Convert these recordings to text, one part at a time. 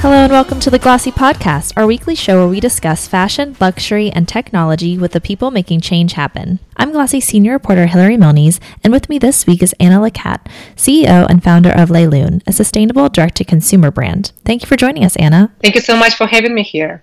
Hello and welcome to the Glossy Podcast, our weekly show where we discuss fashion, luxury, and technology with the people making change happen. I'm Glossy senior reporter Hilary Milnes, and with me this week is Anna Lecat, CEO and founder of Les Lunes, a sustainable direct-to-consumer brand. Thank you for joining us, Anna. Thank you so much for having me here.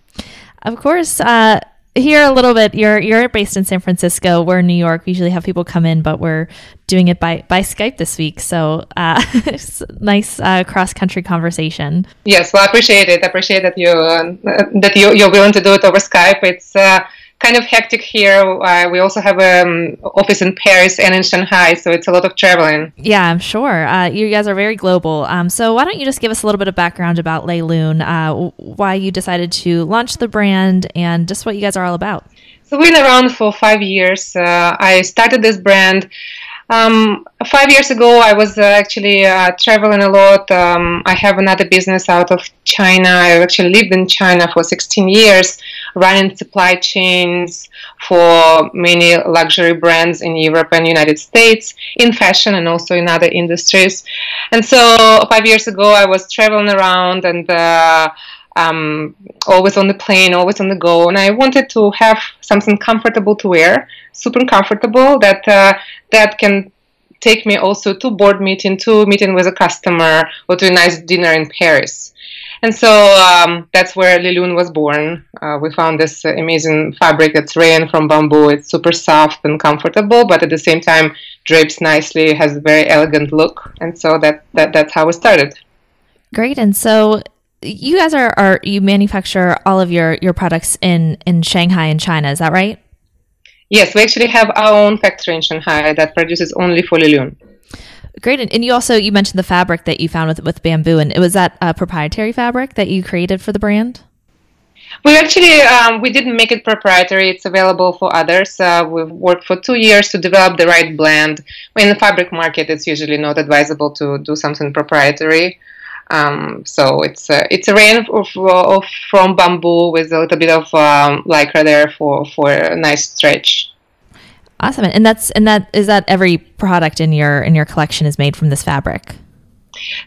Of course, uh, here a little bit. You're you're based in San Francisco. We're in New York. We usually have people come in, but we're doing it by by Skype this week. So uh, nice uh, cross country conversation. Yes, well, I appreciate it. I appreciate that you uh, that you you're willing to do it over Skype. It's uh, kind of hectic here. Uh, we also have an um, office in Paris and in Shanghai, so it's a lot of traveling. Yeah, I'm sure. Uh, you guys are very global. Um, so why don't you just give us a little bit of background about Les Lunes, uh, why you decided to launch the brand, and just what you guys are all about? So we've been around for five years. Uh, I started this brand um, five years ago, I was uh, actually uh, traveling a lot. Um, I have another business out of China. I actually lived in China for 16 years, running supply chains for many luxury brands in Europe and United States, in fashion and also in other industries. And so, five years ago, I was traveling around and uh, um, always on the plane, always on the go, and I wanted to have something comfortable to wear, super comfortable that uh, that can take me also to board meeting, to meeting with a customer, or to a nice dinner in Paris. And so um, that's where Les Lunes was born. Uh, we found this amazing fabric that's rayon from bamboo. It's super soft and comfortable, but at the same time drapes nicely, has a very elegant look. And so that, that that's how we started. Great. And so you guys are, are you manufacture all of your your products in in Shanghai and China, is that right? Yes, we actually have our own factory in Shanghai that produces only for Les Lunes. Great, and you also you mentioned the fabric that you found with with bamboo, and it was that a proprietary fabric that you created for the brand. We actually um, we didn't make it proprietary. It's available for others. Uh, we've worked for two years to develop the right blend. In the fabric market, it's usually not advisable to do something proprietary. Um, so it's a, it's a rayon of, of, from bamboo with a little bit of um, lycra there for, for a nice stretch. Awesome, and that's and that is that every product in your in your collection is made from this fabric.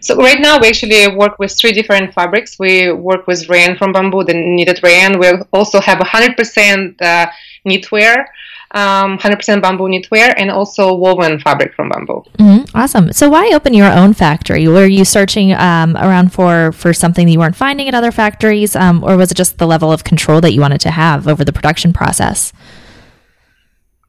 So right now we actually work with three different fabrics. We work with rayon from bamboo, the knitted rayon. We also have 100% uh, knitwear um, 100% bamboo knitwear and also woven fabric from bamboo. Mm-hmm. Awesome. So why open your own factory? Were you searching um, around for for something that you weren't finding at other factories, um, or was it just the level of control that you wanted to have over the production process?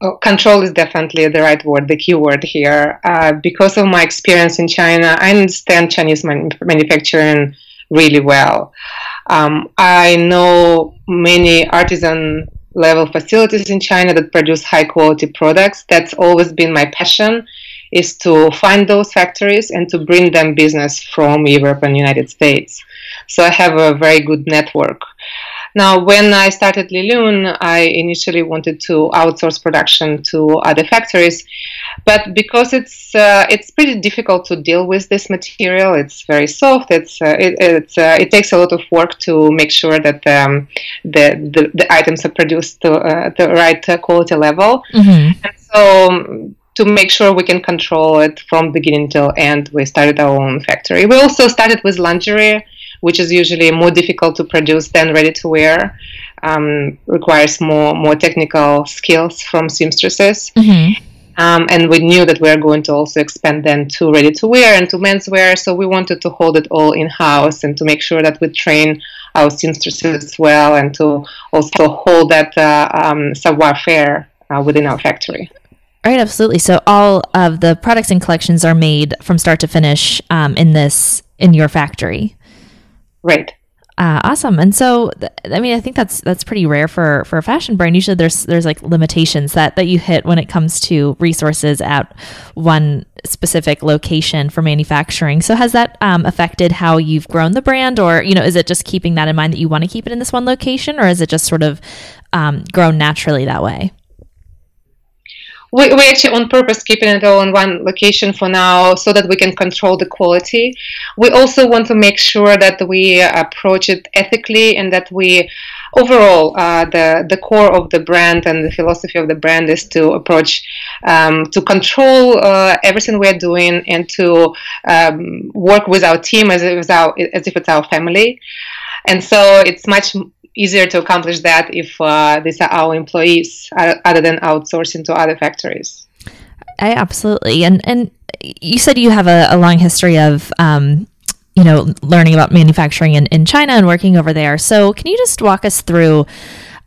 Oh, control is definitely the right word, the key word here. Uh, because of my experience in China, I understand Chinese man- manufacturing really well. Um, I know many artisan level facilities in China that produce high quality products. That's always been my passion is to find those factories and to bring them business from Europe and United States. So I have a very good network. Now, when I started Les Lunes, I initially wanted to outsource production to other factories, but because it's uh, it's pretty difficult to deal with this material, it's very soft. It's uh, it, it's uh, it takes a lot of work to make sure that um, the, the, the items are produced to uh, the right uh, quality level, mm-hmm. and so. Um, to make sure we can control it from beginning till end, we started our own factory. We also started with lingerie which is usually more difficult to produce than ready to wear. Um, requires more more technical skills from seamstresses. Mm-hmm. Um, and we knew that we are going to also expand then to ready to wear and to menswear. So we wanted to hold it all in house and to make sure that we train our seamstresses well and to also hold that uh, um, savoir faire uh, within our factory. Right, absolutely. So all of the products and collections are made from start to finish um, in this in your factory. Right. Uh, awesome. And so, th- I mean, I think that's that's pretty rare for for a fashion brand. Usually, there's there's like limitations that that you hit when it comes to resources at one specific location for manufacturing. So, has that um, affected how you've grown the brand, or you know, is it just keeping that in mind that you want to keep it in this one location, or is it just sort of um, grown naturally that way? We, we actually on purpose keeping it all in one location for now so that we can control the quality. We also want to make sure that we approach it ethically and that we overall uh, the the core of the brand and the philosophy of the brand is to approach um, to control uh, everything we're doing and to um, work with our team as if, our, as if it's our family and so it's much easier to accomplish that if uh, these are our employees uh, other than outsourcing to other factories. I absolutely. And and you said you have a, a long history of um, you know learning about manufacturing in, in China and working over there. So can you just walk us through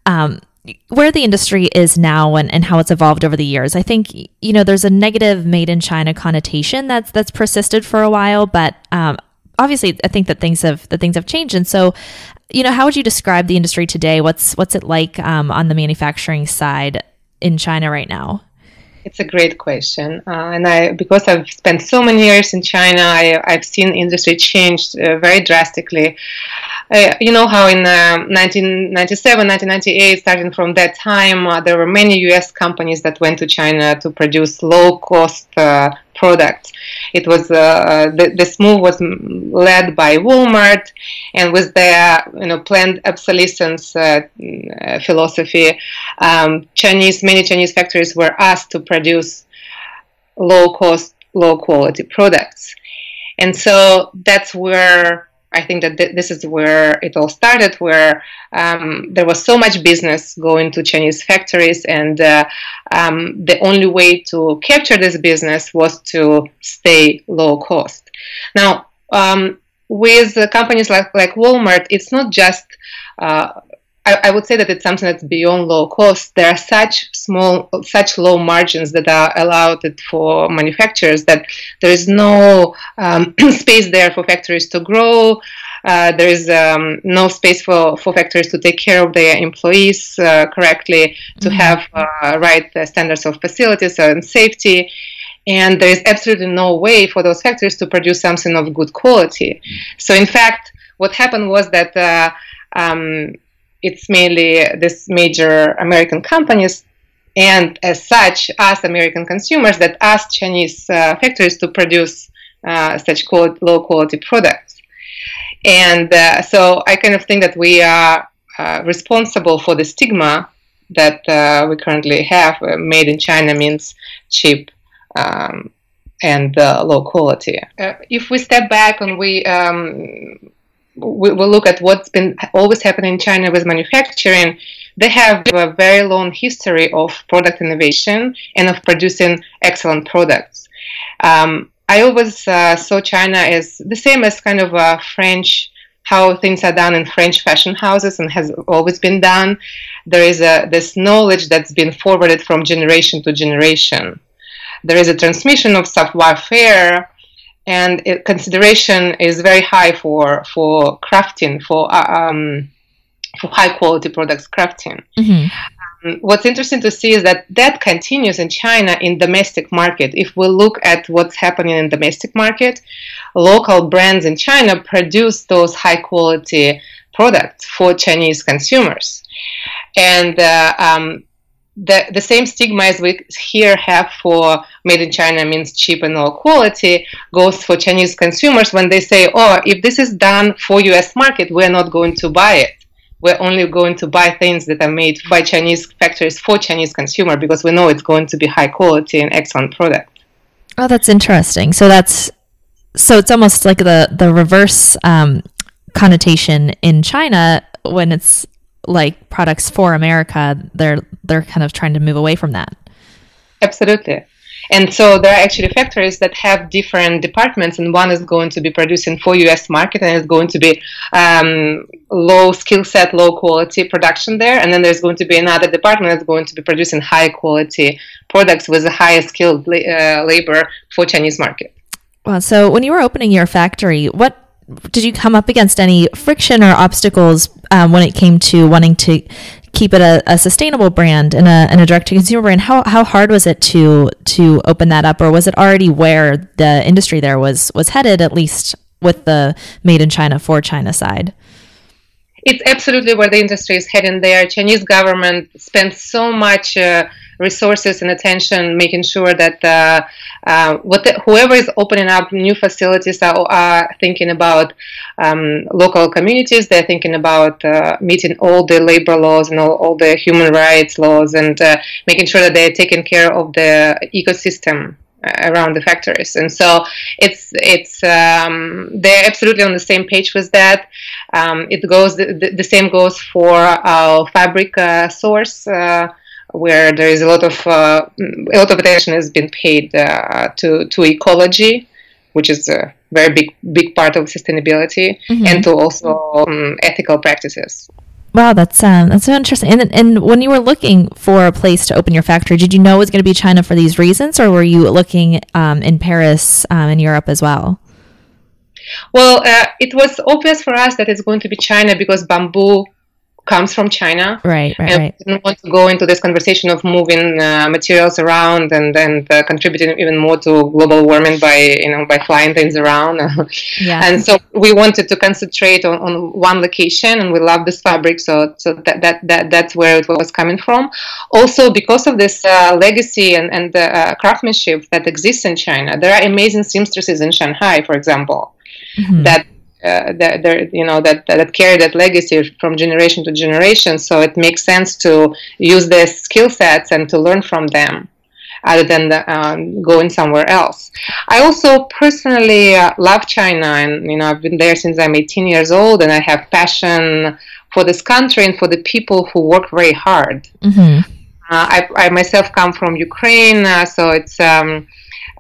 um, where the industry is now and, and how it's evolved over the years. I think you know there's a negative made in China connotation that's that's persisted for a while, but um, obviously I think that things have that things have changed. And so you know, how would you describe the industry today? What's what's it like um, on the manufacturing side in China right now? It's a great question, uh, and I because I've spent so many years in China, I, have seen industry change uh, very drastically. Uh, you know how in 1997, uh, 1998, starting from that time, uh, there were many U.S. companies that went to China to produce low-cost uh, products. It was uh, uh, the, this move was led by Walmart, and with their you know planned obsolescence uh, philosophy, um, Chinese many Chinese factories were asked to produce low-cost, low-quality products, and so that's where I think that th- this is where it all started, where um, there was so much business going to Chinese factories, and uh, um, the only way to capture this business was to stay low cost. Now, um, with companies like, like Walmart, it's not just uh, I, I, would say that it's something that's beyond low cost. There are such small, such low margins that are allowed for manufacturers that there is no um, space there for factories to grow. Uh, there is um, no space for, for factories to take care of their employees uh, correctly, to mm-hmm. have uh, right standards of facilities and safety. And there is absolutely no way for those factories to produce something of good quality. So, in fact, what happened was that uh, um, it's mainly this major American companies and as such us American consumers that ask Chinese uh, factories to produce uh, such quality, low quality products. And uh, so I kind of think that we are uh, responsible for the stigma that uh, we currently have. Uh, made in China means cheap um, and low quality. if we step back and we um, we will look at what's been always happening in China with manufacturing, they have a very long history of product innovation and of producing excellent products. Um, I always uh, saw China as the same as kind of a French, how things are done in French fashion houses and has always been done. There is a, this knowledge that's been forwarded from generation to generation. There is a transmission of savoir faire and it, consideration is very high for for crafting for uh, um, for high quality products crafting. Mm-hmm. Um, what's interesting to see is that that continues in China in domestic market. If we look at what's happening in domestic market, local brands in China produce those high quality products for Chinese consumers, and uh, um, the, the same stigma as we here have for made in China means cheap and low quality goes for Chinese consumers when they say, oh, if this is done for US market, we're not going to buy it. We're only going to buy things that are made by Chinese factories for Chinese consumer because we know it's going to be high quality and excellent product. Oh, that's interesting. So that's so it's almost like the the reverse um, connotation in China when it's like products for America, they're they're kind of trying to move away from that. Absolutely. And so there are actually factories that have different departments, and one is going to be producing for U.S. market, and it's going to be um, low skill set, low quality production there, and then there's going to be another department that's going to be producing high quality products with a higher skilled la- uh, labor for Chinese market. Well, so when you were opening your factory, what did you come up against any friction or obstacles um, when it came to wanting to keep it a, a sustainable brand and a, and a direct to consumer brand? How, how hard was it to to open that up, or was it already where the industry there was was headed, at least with the made in China for China side? It's absolutely where the industry is heading. There, Chinese government spends so much. Uh, resources and attention, making sure that uh, uh, what the, whoever is opening up new facilities are, are thinking about um, local communities. They're thinking about uh, meeting all the labor laws and all, all the human rights laws, and uh, making sure that they're taking care of the ecosystem around the factories and so it's it's um, they're absolutely on the same page with that um, it goes the, the, same goes for our fabric uh, source uh, where there is a lot of uh, a lot of attention has been paid uh, to to ecology which is a very big big part of sustainability mm-hmm. and to also um, ethical practices Wow, that's um, that's so interesting. And and when you were looking for a place to open your factory, did you know it was going to be China for these reasons, or were you looking um, in Paris um, in Europe as well? Well, uh, it was obvious for us that it's going to be China because bamboo comes from China. Right, right, and right. Didn't want to go into this conversation of moving uh, materials around and then uh, contributing even more to global warming by you know by flying things around. yeah. And so we wanted to concentrate on, on one location, and we love this fabric, so so that, that that that's where it was coming from. Also, because of this uh, legacy and and the uh, craftsmanship that exists in China, there are amazing seamstresses in Shanghai, for example. Mm-hmm. That uh, that, you know that, that carry that legacy from generation to generation. So it makes sense to use their skill sets and to learn from them, other than the, um, going somewhere else. I also personally uh, love China, and you know I've been there since I'm 18 years old, and I have passion for this country and for the people who work very hard. Mm-hmm. Uh, I, I, myself come from Ukraine, uh, so it's um,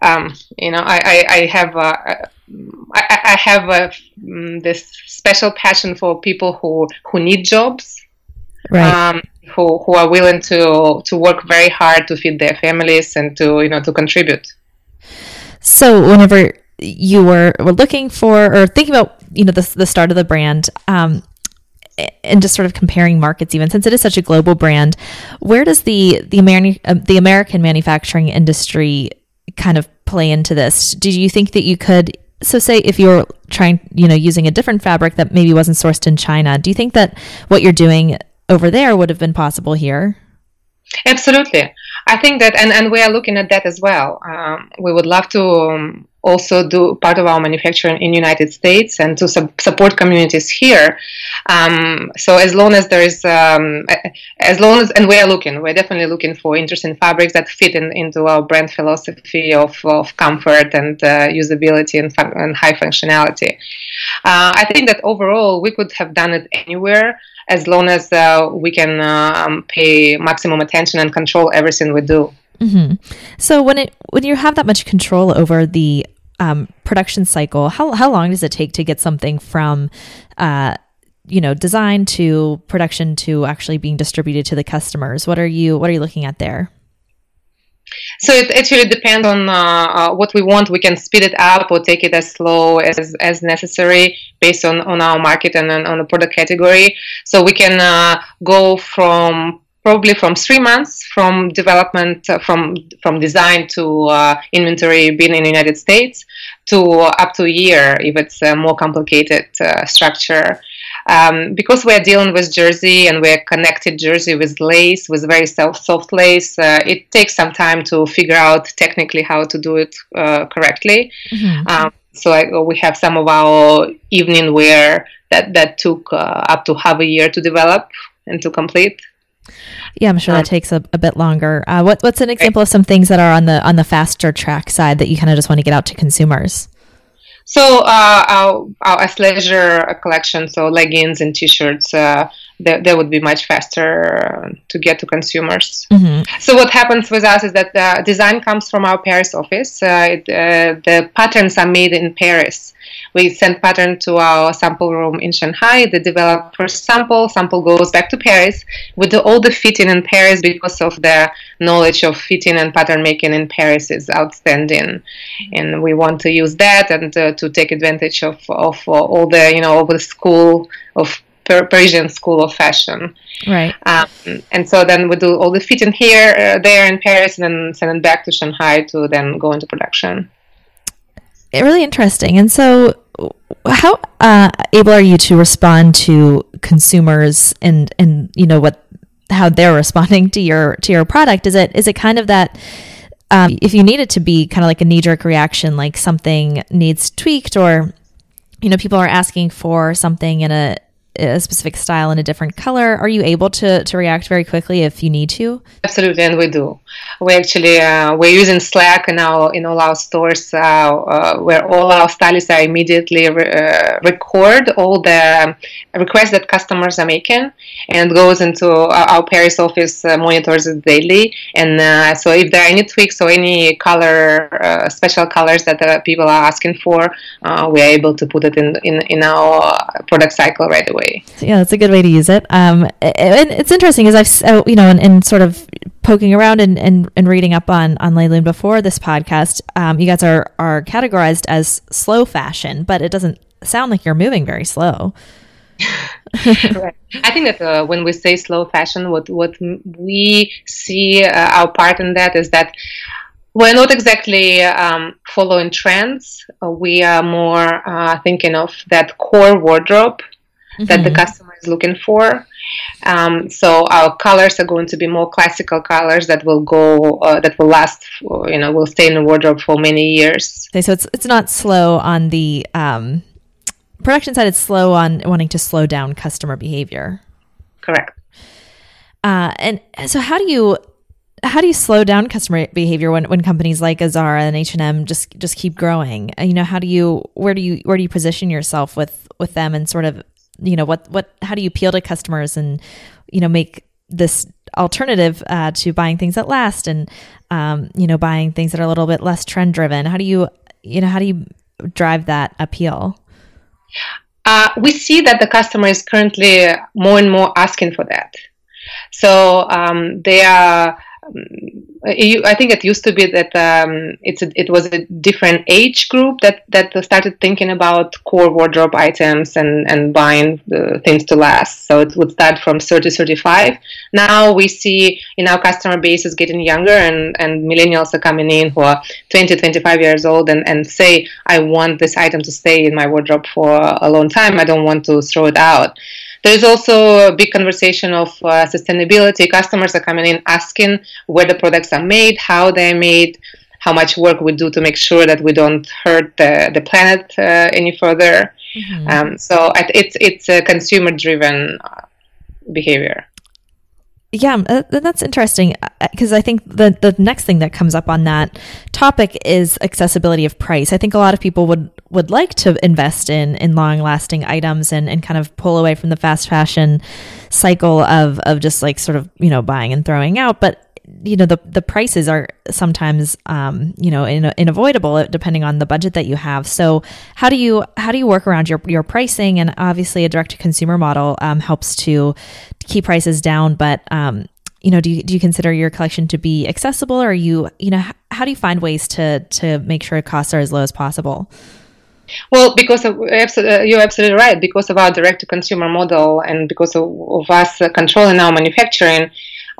um, you know I, I, I have I, I have a, um, this special passion for people who who need jobs, right? Um, who who are willing to to work very hard to feed their families and to you know to contribute. So whenever you were were looking for or thinking about you know the the start of the brand. Um, and just sort of comparing markets, even since it is such a global brand, where does the the, Ameri- uh, the American manufacturing industry kind of play into this? Do you think that you could so say if you're trying you know using a different fabric that maybe wasn't sourced in china do you think that what you're doing over there would have been possible here? Absolutely i think that and, and we are looking at that as well um, we would love to um, also do part of our manufacturing in United States and to sub- support communities here. Um, so as long as there is, um, as long as, and we are looking, we're definitely looking for interesting fabrics that fit in, into our brand philosophy of, of comfort and uh, usability and, fun- and, high functionality. Uh, I think that overall we could have done it anywhere as long as uh, we can um, pay maximum attention and control everything we do. Mm-hmm. So when it when you have that much control over the um, production cycle, how how long does it take to get something from uh, you know design to production to actually being distributed to the customers? What are you what are you looking at there? So it actually depends on uh, uh, what we want. We can speed it up or take it as slow as, as necessary based on, on our market and on, on the product category. So we can uh, go from probably from three months from development uh, from from design to uh, inventory being in the united states to up to a year if it's a more complicated uh, structure um, because we're dealing with jersey and we're connected jersey with lace with very soft, soft lace uh, it takes some time to figure out technically how to do it uh, correctly mm-hmm. um, so I, we have some of our evening wear that, that took uh, up to half a year to develop and to complete yeah, I'm sure um, that takes a, a bit longer. Uh, what, what's an example of some things that are on the on the faster track side that you kind of just want to get out to consumers? So uh, our, our athleisure collection, so leggings and t-shirts, uh, that, that would be much faster to get to consumers. Mm-hmm. So what happens with us is that the design comes from our Paris office. Uh, it, uh, the patterns are made in Paris. We send pattern to our sample room in Shanghai. They develop first sample. Sample goes back to Paris. We do all the fitting in Paris because of the knowledge of fitting and pattern making in Paris is outstanding, and we want to use that and uh, to take advantage of of uh, all the you know of the school of Parisian school of fashion. Right. Um, and so then we do all the fitting here, uh, there in Paris, and then send it back to Shanghai to then go into production. Really interesting. And so, how uh, able are you to respond to consumers and and you know what how they're responding to your to your product. Is it is it kind of that um, if you need it to be kind of like a knee jerk reaction, like something needs tweaked, or you know people are asking for something in a a specific style in a different color are you able to to react very quickly if you need to? Absolutely and we do. We actually uh, we're using Slack now in all our stores uh, uh, where all our stylists are immediately re- uh, record all the requests that customers are making and goes into our paris office uh, monitors it daily. And uh, so if there are any tweaks or any color special colors that people are asking for we are able to put it in in, in our product cycle right away way. Yeah, that's a good way to use it. Um, and it's interesting as I've, uh, you know, and, and sort of poking around and, and, and reading up on, on Les Lunes before this podcast, um, you guys are, are categorized as slow fashion, but it doesn't sound like you're moving very slow. right. I think that uh, when we say slow fashion, what what we see uh, our part in that is that we're not exactly um, following trends. Uh, we are more uh, thinking of that core wardrobe mm-hmm. that the mm-hmm. customer is looking for. Um, so our colors are going to be more classical colors that will go uh, that will last, for, you know, will stay in the wardrobe for many years. Okay, so it's it's not slow on the um, production side. It's slow on wanting to slow down customer behavior. Correct. Uh, and so, how do you how do you slow down customer behavior when, when companies like Zara and H and M just just keep growing? You know, how do you where do you where do you position yourself with with them and sort of you know what what how do you appeal to customers and you know make this alternative uh, to buying things that last and um, you know buying things that are a little bit less trend driven? How do you you know how do you drive that appeal? Uh, we see that the customer is currently more and more asking for that. So um, they are I think it used to be that um, it's a, it was a different age group that, that started thinking about core wardrobe items and, and buying things to last. So it would start from 30, 35. Now we see in our customer base is getting younger and, and millennials are coming in who are 20, 25 years old and, and say, I want this item to stay in my wardrobe for a long time. I don't want to throw it out. There's also a big conversation of uh, sustainability. Customers are coming in asking where the products are made, how they're made, how much work we do to make sure that we don't hurt the, the planet uh, any further. Mm-hmm. Um, so it's it's a consumer driven uh, behavior. Yeah, uh, that's interesting because uh, I think the the next thing that comes up on that topic is accessibility of price. I think a lot of people would would like to invest in in long lasting items and and kind of pull away from the fast fashion cycle of of just like sort of you know buying and throwing out, but you know the the prices are sometimes um, you know in, unavoidable depending on the budget that you have. So how do you how do you work around your your pricing? And obviously, a direct to consumer model um, helps to keep prices down. But um, you know, do you do you consider your collection to be accessible, or you you know how do you find ways to to make sure costs are as low as possible? Well, because of uh, you're absolutely right. Because of our direct to consumer model and because of, of us controlling our manufacturing,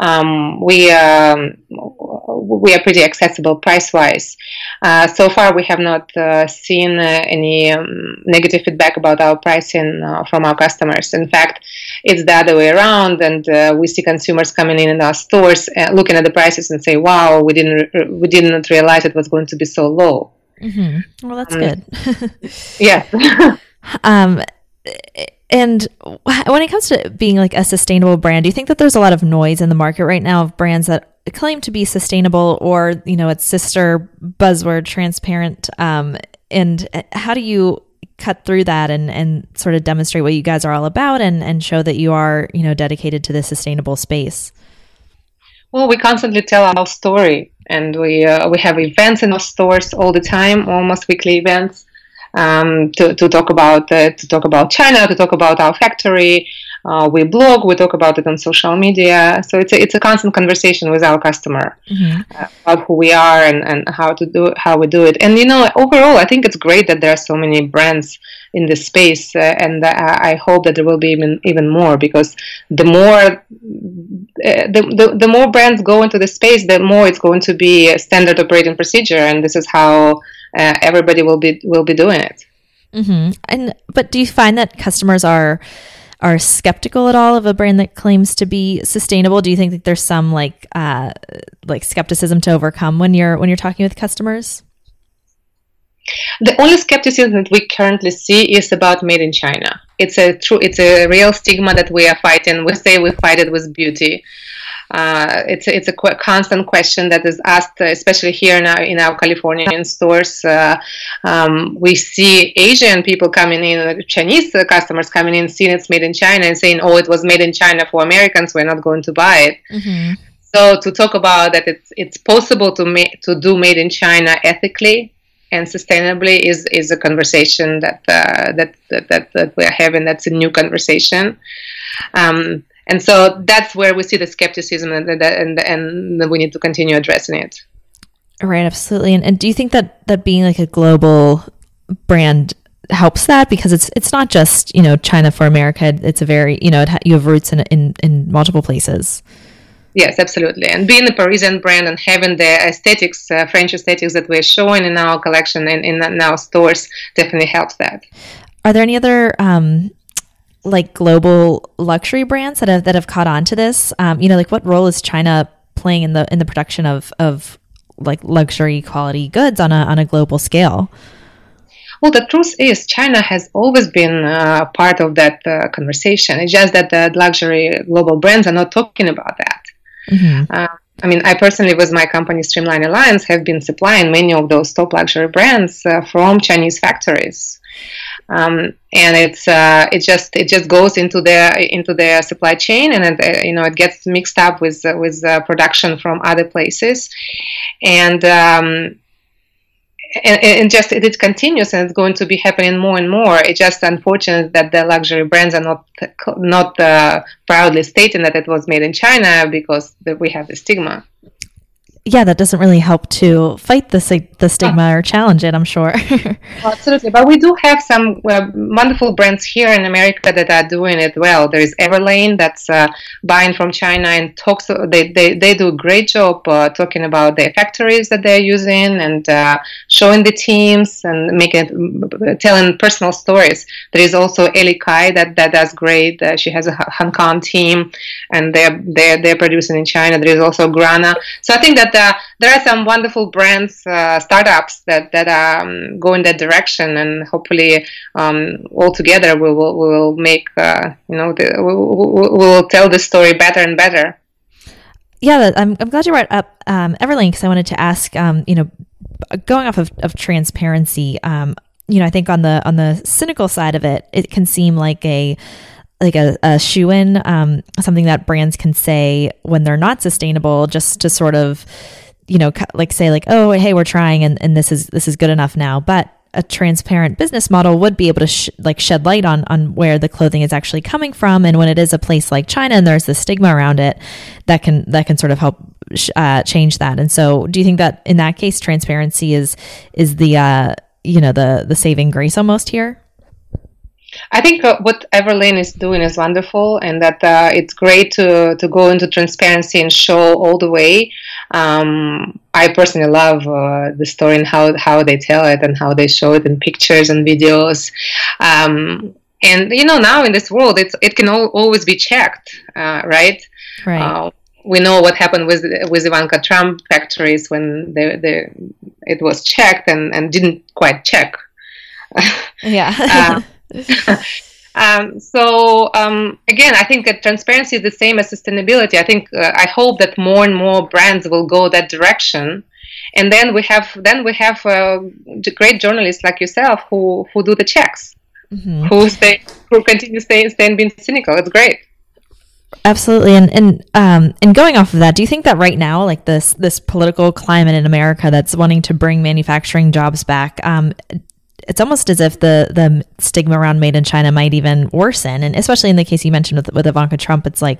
um, we um, we are pretty accessible price wise. Uh, so far, we have not uh, seen uh, any um, negative feedback about our pricing uh, from our customers. In fact, it's the other way around, and uh, we see consumers coming in in our stores, looking at the prices, and say, "Wow, we didn't re- we didn't realize it was going to be so low." Mm-hmm. Well, that's um, good. yeah. um and when it comes to being like a sustainable brand, do you think that there's a lot of noise in the market right now of brands that claim to be sustainable or, you know, its sister buzzword transparent? Um, and how do you cut through that and, and sort of demonstrate what you guys are all about and, and show that you are, you know, dedicated to the sustainable space? Well, we constantly tell our story and we, uh, we have events in our stores all the time, almost weekly events um, to, to talk about uh, to talk about China, to talk about our factory. Uh, we blog, we talk about it on social media. So it's a, it's a constant conversation with our customer mm-hmm. uh, about who we are and, and how to do how we do it. And you know, overall, I think it's great that there are so many brands in this space, uh, and I hope that there will be even even more because the more uh, the, the, the more brands go into the space, the more it's going to be a standard operating procedure, and this is how uh, everybody will be will be doing it. Mm-hmm. And but do you find that customers are are skeptical at all of a brand that claims to be sustainable? Do you think that there's some like uh, like skepticism to overcome when you're when you're talking with customers? The only skepticism that we currently see is about made in China. It's a true, it's a real stigma that we are fighting. We say we fight it with beauty. Uh, it's it's a qu- constant question that is asked, especially here in our in our Californian stores. Uh, um, we see Asian people coming in, Chinese customers coming in, seeing it's made in China and saying, "Oh, it was made in China for Americans. We're not going to buy it." Mm-hmm. So to talk about that, it's it's possible to make to do made in China ethically and sustainably is is a conversation that uh, that, that, that that we're having. That's a new conversation. Um, and so that's where we see the skepticism and, and, and we need to continue addressing it right absolutely and, and do you think that that being like a global brand helps that because it's it's not just you know China for America. It's a very you know ha- you have roots in, in in multiple places. Yes, absolutely. And being a Parisian brand and having the aesthetics, uh, French aesthetics that we're showing in our collection and in, in our stores definitely helps that. Are there any other um, like global luxury brands that have that have caught on to this? Um, you know, like what role is China playing in the in the production of of like luxury quality goods on a on a global scale? Well, the truth is, China has always been uh, part of that uh, conversation. It's just that the luxury global brands are not talking about that. Mm-hmm. Uh, I mean, I personally, with my company Streamline Alliance, have been supplying many of those top luxury brands uh, from Chinese factories um, and it's uh, it just it just goes into their into their supply chain, and it, uh, you know it gets mixed up with with uh, production from other places, and. Um, and, and, just it continues and it's going to be happening more and more. It's just unfortunate that the luxury brands are not not uh, proudly stating that it was made in China because we have the stigma yeah, that doesn't really help to fight the the stigma or challenge it. I'm sure. Absolutely, but we do have some uh, wonderful brands here in America that are doing it well. There is Everlane that's uh, buying from China and talks. They they, they do a great job uh, talking about their factories that they're using and uh, showing the teams and making telling personal stories. There is also Ellie Kai that that does great. Uh, she has a Hong Kong team, and they're they're they're producing in China. There is also Grana. So I think that uh, there are some wonderful brands, uh, startups that that um, go in that direction, and hopefully, um, all together we will we will make uh, you know the, we, will tell the story better and better. Yeah, I'm, I'm glad you brought up um, Everlane because I wanted to ask, um, you know, going off of, of transparency, um, you know, I think on the on the cynical side of it, it can seem like a like a, a shoe in, um, something that brands can say when they're not sustainable, just to sort of, you know, like say like, oh, hey, we're trying, and, and this is this is good enough now. But a transparent business model would be able to sh- like shed light on on where the clothing is actually coming from, and when it is a place like China and there's the stigma around it, that can that can sort of help uh, change that. And so, do you think that in that case, transparency is is the uh, you know the the saving grace almost here? I think uh, what Everlane is doing is wonderful, and that uh, it's great to to go into transparency and show all the way. Um, I personally love uh, the story and how how they tell it and how they show it in pictures and videos. Um, and you know, now in this world, it's it can all, always be checked, uh, right? Right uh, we know what happened with with Ivanka Trump factories when they, they, it was checked and, and didn't quite check. yeah. uh, um, so um, again, I think that transparency is the same as sustainability. I think uh, I hope that more and more brands will go that direction, and then we have then we have uh, great journalists like yourself who who do the checks, mm-hmm. who stay who continue staying staying being cynical. It's great. Absolutely, and and um, and going off of that, do you think that right now, like this this political climate in America that's wanting to bring manufacturing jobs back, um, it's almost as if the the stigma around made in China might even worsen, and especially in the case you mentioned with with Ivanka Trump, it's like,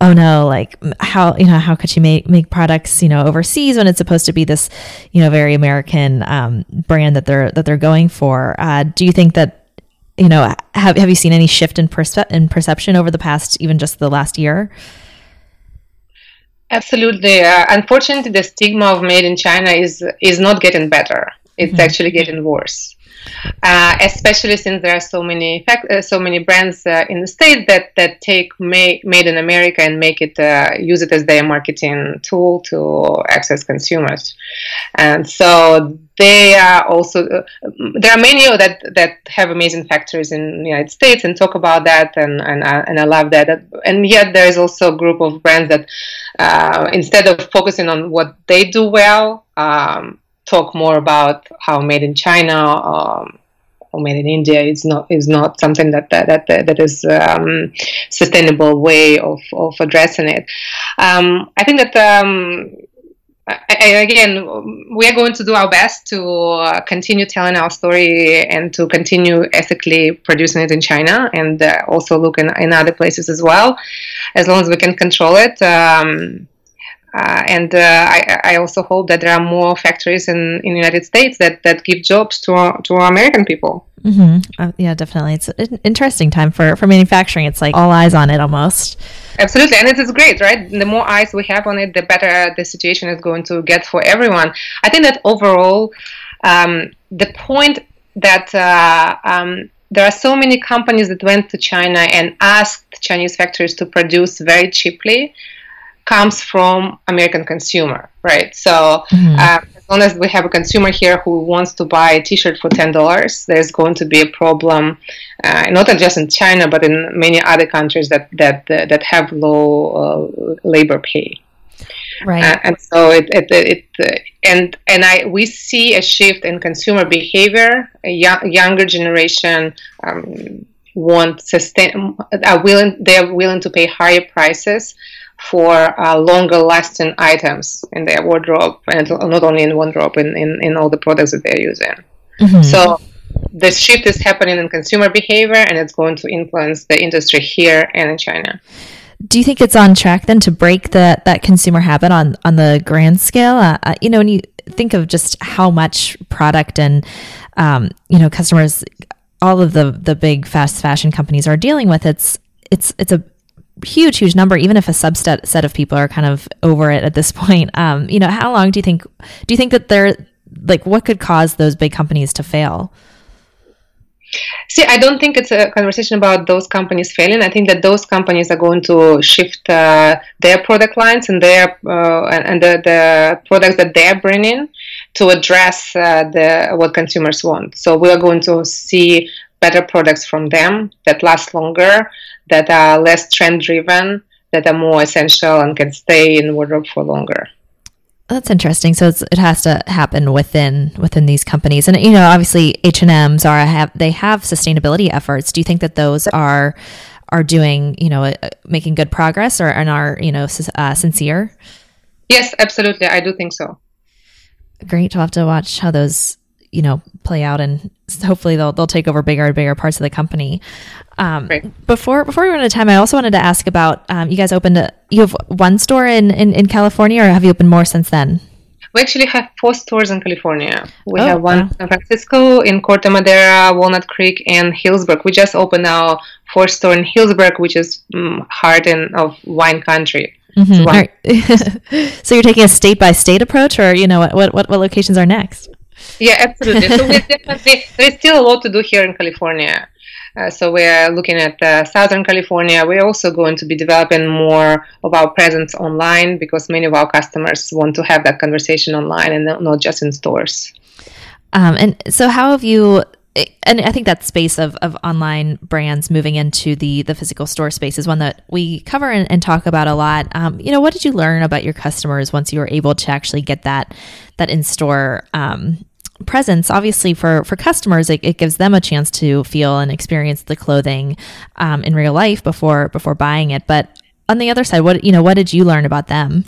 oh no, like how you know how could you make make products you know overseas when it's supposed to be this you know very American um, brand that they're that they're going for? Uh, do you think that you know have have you seen any shift in perce- in perception over the past even just the last year? Absolutely. Uh, unfortunately, the stigma of made in China is is not getting better. It's mm-hmm. actually getting worse. Uh, especially since there are so many uh, so many brands uh, in the states that that take made made in America and make it uh, use it as their marketing tool to access consumers, and so they are also uh, there are many that that have amazing factories in the United States and talk about that and and I, and I love that. And yet there is also a group of brands that uh, instead of focusing on what they do well um, talk more about how made in China um, or made in India is not is not something that that that, that is um, sustainable way of, of addressing it. Um, I think that um, again, we are going to do our best to uh, continue telling our story and to continue ethically producing it in China and uh, also look in, in, other places as well, as long as we can control it. Um, uh, and uh, I, I, also hope that there are more factories in, in the United States that, that give jobs to our, to American people. Mm-hmm. Uh, yeah, definitely. It's an interesting time for, for manufacturing. It's like all eyes on it almost. Absolutely, and it is great, right? The more eyes we have on it, the better the situation is going to get for everyone. I think that overall, um, the point that uh, um, there are so many companies that went to China and asked Chinese factories to produce very cheaply comes from American consumer, right? So mm-hmm. uh, as long as we have a consumer here who wants to buy a T-shirt for ten dollars, there's going to be a problem, uh, not just in China but in many other countries that that that have low uh, labor pay. Right, uh, and so it, it, it, it and and I we see a shift in consumer behavior. A young, younger generation um, want sustain are willing they're willing to pay higher prices for uh, longer lasting items in their wardrobe and not only in wardrobe in, in, in all the products that they're using. Mm-hmm. so the shift is happening in consumer behavior and it's going to influence the industry here and in china. Do you think it's on track then to break that that consumer habit on on the grand scale? Uh, uh, you know when you think of just how much product and um, you know customers all of the the big fast fashion companies are dealing with it's it's it's a huge, huge number, even if a subset set of people are kind of over it at this point. Um, you know, how long do you think, do you think that they're like, what could cause those big companies to fail? See, I don't think it's a conversation about those companies failing. I think that those companies are going to shift uh, their product lines and their uh, and the, the products that they're bringing to address uh, the what consumers want. So we are going to see better products from them that last longer, that are less trend driven, that are more essential and can stay in wardrobe for longer. That's interesting. So it has to happen within within these companies, and you know, obviously H and M, Zara have they have sustainability efforts. Do you think that those are are doing you know uh, making good progress or and are you know uh, sincere? Yes, absolutely. I do think so. Great. We'll have to watch how those you know play out and hopefully they'll they'll take over bigger and bigger parts of the company. Um, Before before we run out of time, I also wanted to ask about um, you guys opened a, you have one store in, in, in California or have you opened more since then? We actually have four stores in California. We oh, have one wow. in San Francisco, in Corte Madera, Walnut Creek, and Healdsburg. We just opened our fourth store in Healdsburg, which is um, heart in, of wine country. Mm-hmm. Right. so you're taking a state by state approach, or you know what, what what locations are next? Yeah, absolutely. so we definitely there's still a lot to do here in California. Uh, so we're looking at uh, Southern California. We're also going to be developing more of our presence online because many of our customers want to have that conversation online and not just in stores. Um, and so, how have you? And I think that space of, of online brands moving into the the physical store space is one that we cover and, and talk about a lot. Um, you know, what did you learn about your customers once you were able to actually get that that in store um, presence obviously for for customers it, it, gives them a chance to feel and experience the clothing um, in real life before before buying it. But on the other side what you know what did you learn about them?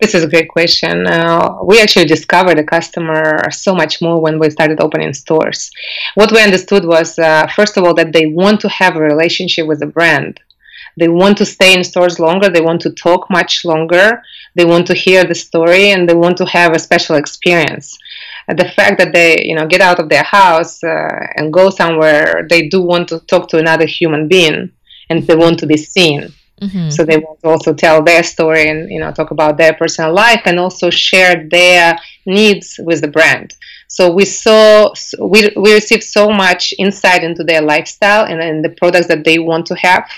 This is a great question. Uh, we actually discovered the customer so much more when we started opening stores. What we understood was uh, first of all that they want to have a relationship with the brand. They want to stay in stores longer. They want to talk much longer. They want to hear the story and they want to have a special experience the fact that they you know get out of their house uh, and go somewhere they do want to talk to another human being and they want to be seen mm-hmm. so they want to also tell their story and you know talk about their personal life and also share their needs with the brand So we saw we we received so much insight into their lifestyle and, and the products that they want to have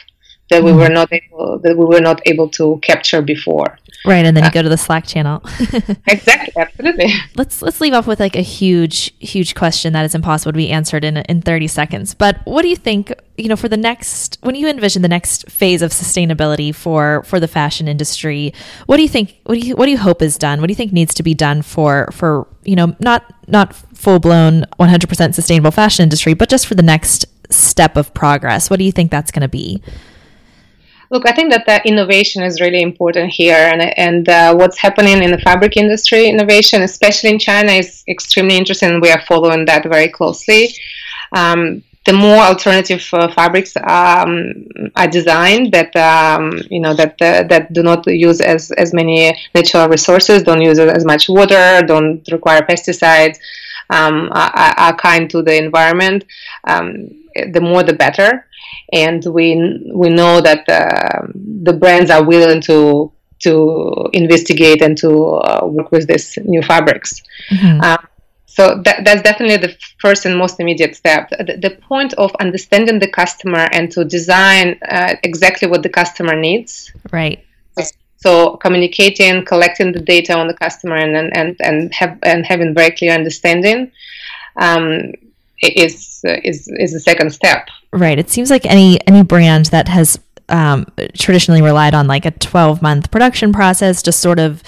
that we were not able that we were not able to capture before. Right, and then you go to the Slack channel. exactly, absolutely. Let's let's leave off with like a huge huge question that is impossible to be answered in in 30 seconds. But what do you think, you know, for the next when you envision the next phase of sustainability for for the fashion industry, what do you think what do you what do you hope is done? What do you think needs to be done for for, you know, not not full-blown 100% sustainable fashion industry, but just for the next step of progress? What do you think that's going to be? Look, I think that the innovation is really important here, and and uh, what's happening in the fabric industry, innovation, especially in China, is extremely interesting. We are following that very closely. Um, the more alternative uh, fabrics um, are designed that um, you know that uh, that do not use as as many natural resources, don't use as much water, don't require pesticides, um, are, are, kind to the environment. Um, the more, the better and we we know that uh, the brands are willing to to investigate and to uh, work with these new fabrics. Mm-hmm. Um, so that, that's definitely the first and most immediate step. The, the point of understanding the customer and to design uh, exactly what the customer needs. Right. So communicating, collecting the data on the customer, and and and have and having very clear understanding. Um, is is is the second step. Right. It seems like any any brand that has um, traditionally relied on like a 12 month production process, just sort of,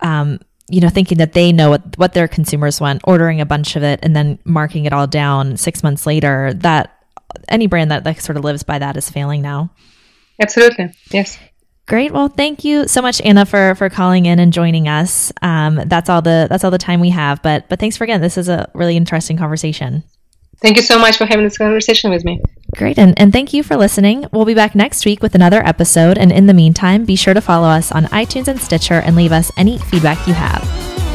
um, you know, thinking that they know what, what their consumers want, ordering a bunch of it and then marking it all down six months later. That any brand that like sort of lives by that is failing now. Absolutely. Yes. Great. Well, thank you so much, Anna, for for calling in and joining us. Um, that's all the that's all the time we have. But but thanks for again. This is a really interesting conversation. Thank you so much for having this conversation with me. Great. And, and thank you for listening. We'll be back next week with another episode. And in the meantime, be sure to follow us on iTunes and Stitcher and leave us any feedback you have.